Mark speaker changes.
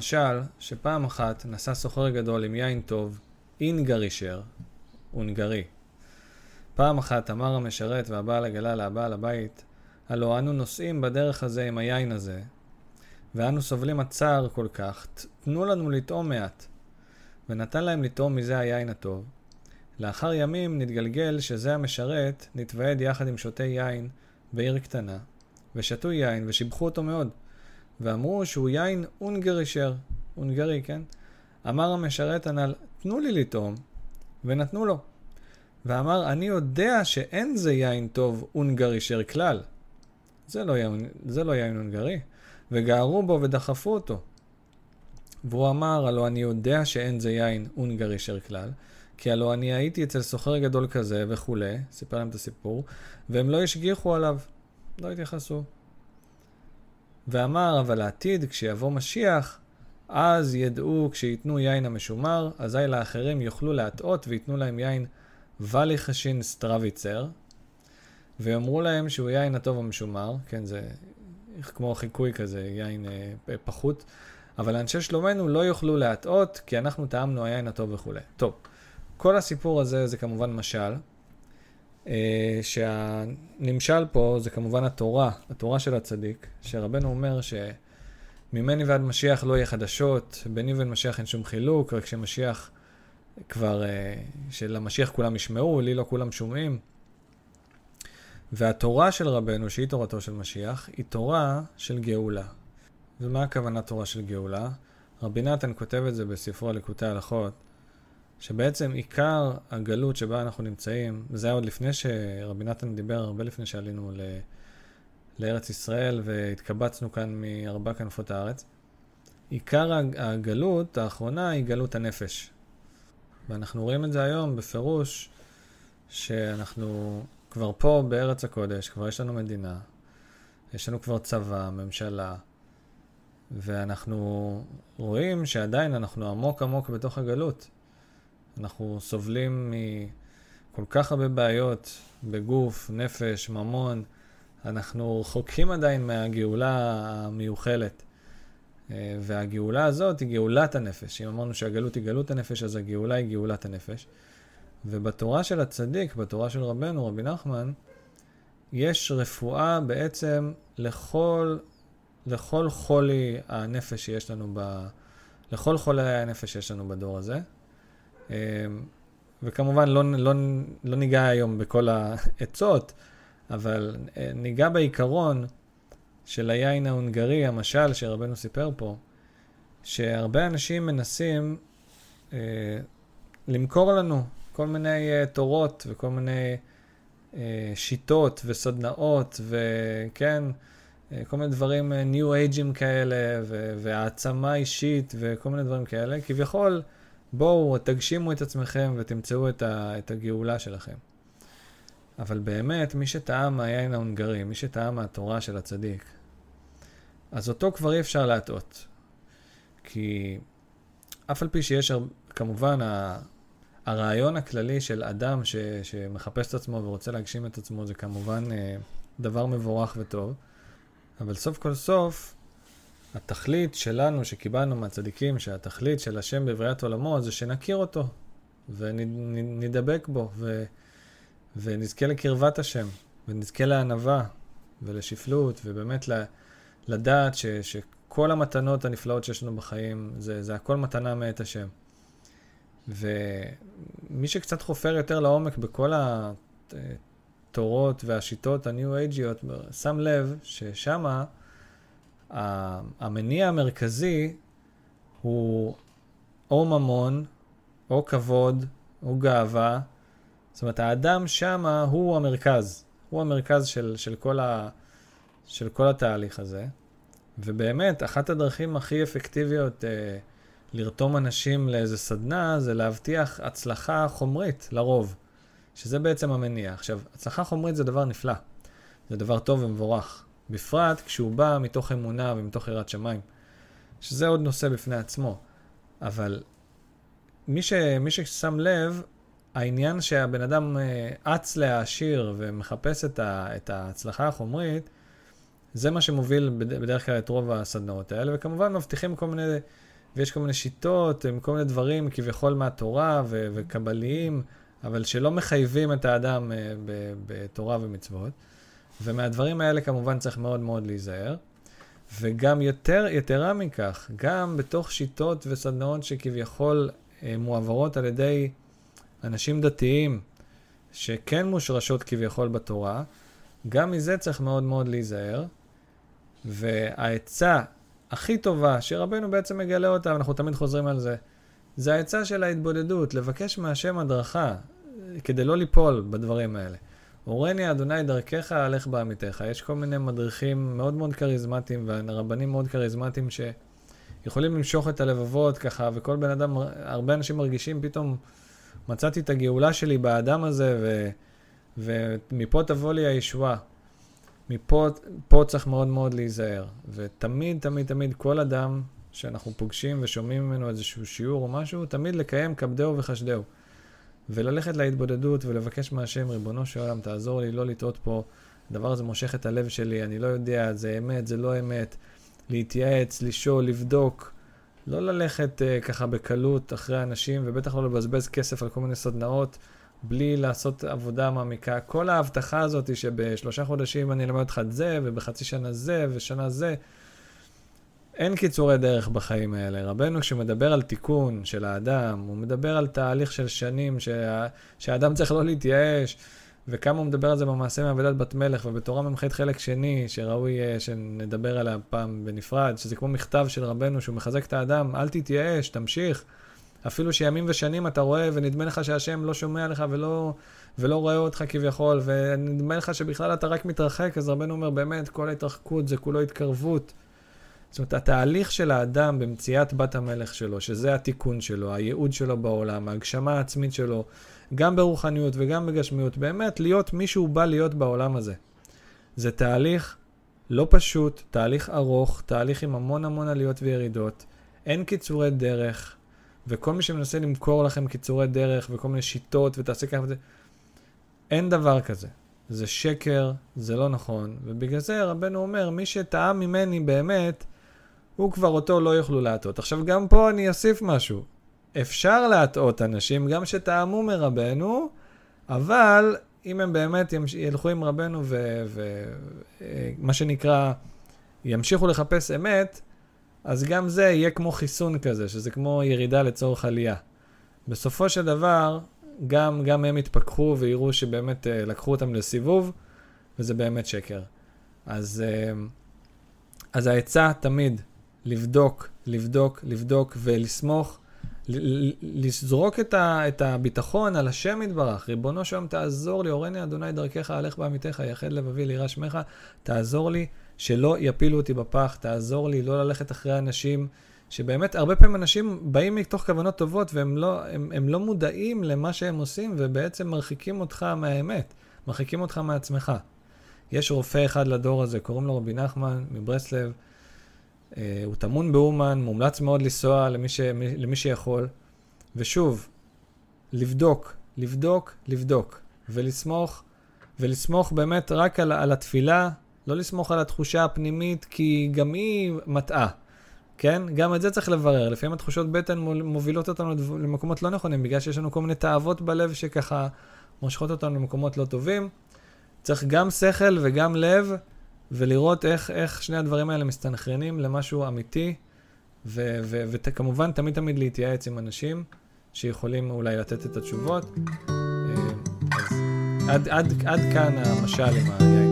Speaker 1: משל שפעם אחת נסע סוחר גדול עם יין טוב, אינגרישר, הונגרי. פעם אחת אמר המשרת והבעל הגלה לבעל הבית, הלא אנו נוסעים בדרך הזה עם היין הזה, ואנו סובלים הצער כל כך, תנו לנו לטעום מעט. ונתן להם לטעום מזה היין הטוב. לאחר ימים נתגלגל שזה המשרת נתוועד יחד עם שותי יין בעיר קטנה, ושתו יין ושיבחו אותו מאוד, ואמרו שהוא יין אונגרישר, הונגרי, כן? אמר המשרת הנ"ל, תנו לי לטעום, ונתנו לו. ואמר, אני יודע שאין זה יין טוב אונגרישר כלל. זה לא יין, זה לא יין הונגרי. וגערו בו ודחפו אותו. והוא אמר, הלא אני יודע שאין זה יין אונגרישר כלל, כי הלא אני הייתי אצל סוחר גדול כזה וכולי, סיפר להם את הסיפור, והם לא השגיחו עליו, לא התייחסו. ואמר, אבל לעתיד, כשיבוא משיח, אז ידעו, כשייתנו יין המשומר, אזי לאחרים יוכלו להטעות וייתנו להם יין וליחשין סטרביצר, ויאמרו להם שהוא יין הטוב המשומר, כן, זה כמו חיקוי כזה, יין אה, פחות, אבל אנשי שלומנו לא יוכלו להטעות, כי אנחנו טעמנו היין הטוב וכולי. טוב, כל הסיפור הזה זה כמובן משל, אה, שהנמשל פה זה כמובן התורה, התורה של הצדיק, שרבנו אומר שממני ועד משיח לא יהיה חדשות, ביני ובין משיח אין שום חילוק, רק שמשיח כבר, אה, שלמשיח כולם ישמעו, לי לא כולם שומעים. והתורה של רבנו, שהיא תורתו של משיח, היא תורה של גאולה. ומה הכוונה תורה של גאולה? רבי נתן כותב את זה בספרו הליקוטי ההלכות, שבעצם עיקר הגלות שבה אנחנו נמצאים, זה היה עוד לפני שרבי נתן דיבר, הרבה לפני שעלינו ל... לארץ ישראל והתקבצנו כאן מארבע כנפות הארץ. עיקר הגלות האחרונה היא גלות הנפש. ואנחנו רואים את זה היום בפירוש שאנחנו כבר פה בארץ הקודש, כבר יש לנו מדינה, יש לנו כבר צבא, ממשלה, ואנחנו רואים שעדיין אנחנו עמוק עמוק בתוך הגלות. אנחנו סובלים מכל כך הרבה בעיות בגוף, נפש, ממון. אנחנו רחוקים עדיין מהגאולה המיוחלת. אה, והגאולה הזאת היא גאולת הנפש. אם אמרנו שהגלות היא גלות הנפש, אז הגאולה היא גאולת הנפש. ובתורה של הצדיק, בתורה של רבנו, רבי נחמן, יש רפואה בעצם לכל, לכל חולי הנפש שיש לנו ב... לכל חולי הנפש שיש לנו בדור הזה. אמ, וכמובן לא, לא, לא ניגע היום בכל העצות, אבל אה, ניגע בעיקרון של היין ההונגרי, המשל שרבנו סיפר פה, שהרבה אנשים מנסים אה, למכור לנו כל מיני uh, תורות וכל מיני uh, שיטות וסדנאות וכן, uh, כל מיני דברים, uh, New Age'ים כאלה והעצמה אישית וכל מיני דברים כאלה. כביכול, בואו תגשימו את עצמכם ותמצאו את, ה- את הגאולה שלכם. אבל באמת, מי שטעם מהיין ההונגרי, מי שטעם מהתורה של הצדיק, אז אותו כבר אי אפשר להטעות. כי אף על פי שיש, כמובן, הרעיון הכללי של אדם ש, שמחפש את עצמו ורוצה להגשים את עצמו זה כמובן אה, דבר מבורך וטוב, אבל סוף כל סוף, התכלית שלנו שקיבלנו מהצדיקים, שהתכלית של השם בבריאת עולמו זה שנכיר אותו ונדבק בו ו, ונזכה לקרבת השם ונזכה לענווה ולשפלות ובאמת לדעת ש, שכל המתנות הנפלאות שיש לנו בחיים זה, זה הכל מתנה מאת השם. ומי שקצת חופר יותר לעומק בכל התורות והשיטות הניו-אייג'יות, שם לב ששם המניע המרכזי הוא או ממון, או כבוד, או גאווה. זאת אומרת, האדם שם הוא המרכז. הוא המרכז של, של, כל ה, של כל התהליך הזה. ובאמת, אחת הדרכים הכי אפקטיביות אה, לרתום אנשים לאיזה סדנה זה להבטיח הצלחה חומרית, לרוב, שזה בעצם המניע. עכשיו, הצלחה חומרית זה דבר נפלא, זה דבר טוב ומבורך, בפרט כשהוא בא מתוך אמונה ומתוך יראת שמיים, שזה עוד נושא בפני עצמו. אבל מי, ש, מי ששם לב, העניין שהבן אדם אה, אץ להעשיר ומחפש את, ה, את ההצלחה החומרית, זה מה שמוביל בדרך כלל את רוב הסדנאות האלה, וכמובן מבטיחים כל מיני, ויש כל מיני שיטות, כל מיני דברים כביכול מהתורה ו- וקבליים, אבל שלא מחייבים את האדם אה, בתורה ומצוות. ומהדברים האלה כמובן צריך מאוד מאוד להיזהר. וגם יותר, יתרה מכך, גם בתוך שיטות וסדנאות שכביכול אה, מועברות על ידי אנשים דתיים, שכן מושרשות כביכול בתורה, גם מזה צריך מאוד מאוד להיזהר. והעצה הכי טובה שרבנו בעצם מגלה אותה, ואנחנו תמיד חוזרים על זה, זה העצה של ההתבודדות, לבקש מהשם הדרכה, כדי לא ליפול בדברים האלה. הורני אדוני דרכך, הלך בעמיתך. יש כל מיני מדריכים מאוד מאוד כריזמטיים, ורבנים מאוד כריזמטיים שיכולים למשוך את הלבבות ככה, וכל בן אדם, הרבה אנשים מרגישים פתאום, מצאתי את הגאולה שלי באדם הזה, ו, ומפה תבוא לי הישועה. מפה פה צריך מאוד מאוד להיזהר. ותמיד, תמיד, תמיד, כל אדם שאנחנו פוגשים ושומעים ממנו איזשהו שיעור או משהו, תמיד לקיים כבדהו וחשדהו. וללכת להתבודדות ולבקש מהשם, ריבונו של עולם, תעזור לי לא לטעות פה. הדבר הזה מושך את הלב שלי, אני לא יודע, זה אמת, זה לא אמת. להתייעץ, לשאול, לבדוק. לא ללכת uh, ככה בקלות אחרי אנשים, ובטח לא לבזבז כסף על כל מיני סדנאות, בלי לעשות עבודה מעמיקה. כל ההבטחה הזאת שבשלושה חודשים אני אלמד אותך את זה, ובחצי שנה זה, ושנה זה, אין קיצורי דרך בחיים האלה. רבנו כשמדבר על תיקון של האדם, הוא מדבר על תהליך של שנים שה... שהאדם צריך לא להתייאש, וכמה הוא מדבר על זה במעשה מעבודת בת מלך, ובתורה מ"ח חלק שני, שראוי שנדבר עליה פעם בנפרד, שזה כמו מכתב של רבנו שהוא מחזק את האדם, אל תתייאש, תמשיך. אפילו שימים ושנים אתה רואה ונדמה לך שהשם לא שומע לך ולא, ולא רואה אותך כביכול, ונדמה לך שבכלל אתה רק מתרחק, אז רבנו אומר, באמת, כל ההתרחקות זה כולו התקרבות. זאת אומרת, התהליך של האדם במציאת בת המלך שלו, שזה התיקון שלו, הייעוד שלו בעולם, ההגשמה העצמית שלו, גם ברוחניות וגם בגשמיות, באמת להיות מי שהוא בא להיות בעולם הזה. זה תהליך לא פשוט, תהליך ארוך, תהליך עם המון המון עליות וירידות, אין קיצורי דרך, וכל מי שמנסה למכור לכם קיצורי דרך וכל מיני שיטות ותעשה ככה וזה, אין דבר כזה. זה שקר, זה לא נכון, ובגלל זה רבנו אומר, מי שטעה ממני באמת, הוא כבר אותו לא יוכלו להטעות. עכשיו, גם פה אני אוסיף משהו. אפשר להטעות אנשים, גם שטעמו מרבנו, אבל אם הם באמת ילכו עם רבנו ומה שנקרא, ימשיכו לחפש אמת, אז גם זה יהיה כמו חיסון כזה, שזה כמו ירידה לצורך עלייה. בסופו של דבר, גם, גם הם יתפכחו ויראו שבאמת uh, לקחו אותם לסיבוב, וזה באמת שקר. אז, uh, אז העצה תמיד, לבדוק, לבדוק, לבדוק ולסמוך, לזרוק את, ה, את הביטחון על השם יתברך. ריבונו שם תעזור לי, הורני אדוני דרכך, הלך בעמיתך, יחד לבבי לירא שמך, תעזור לי שלא יפילו אותי בפח, תעזור לי לא ללכת אחרי אנשים, שבאמת הרבה פעמים אנשים באים מתוך כוונות טובות והם לא, הם, הם לא מודעים למה שהם עושים ובעצם מרחיקים אותך מהאמת, מרחיקים אותך מעצמך. יש רופא אחד לדור הזה, קוראים לו רבי נחמן מברסלב, הוא טמון באומן, מומלץ מאוד לנסוע למי, ש, למי שיכול. ושוב, לבדוק, לבדוק, לבדוק, ולסמוך, ולסמוך באמת רק על, על התפילה, לא לסמוך על התחושה הפנימית, כי גם היא מטעה. כן? גם את זה צריך לברר. לפעמים התחושות בטן מובילות אותנו למקומות לא נכונים, בגלל שיש לנו כל מיני תאוות בלב שככה מושכות אותנו למקומות לא טובים. צריך גם שכל וגם לב, ולראות איך, איך שני הדברים האלה מסתנכרנים למשהו אמיתי, וכמובן תמיד תמיד להתייעץ עם אנשים שיכולים אולי לתת את התשובות. אה, אז עד, עד, עד כאן המשל עם היין.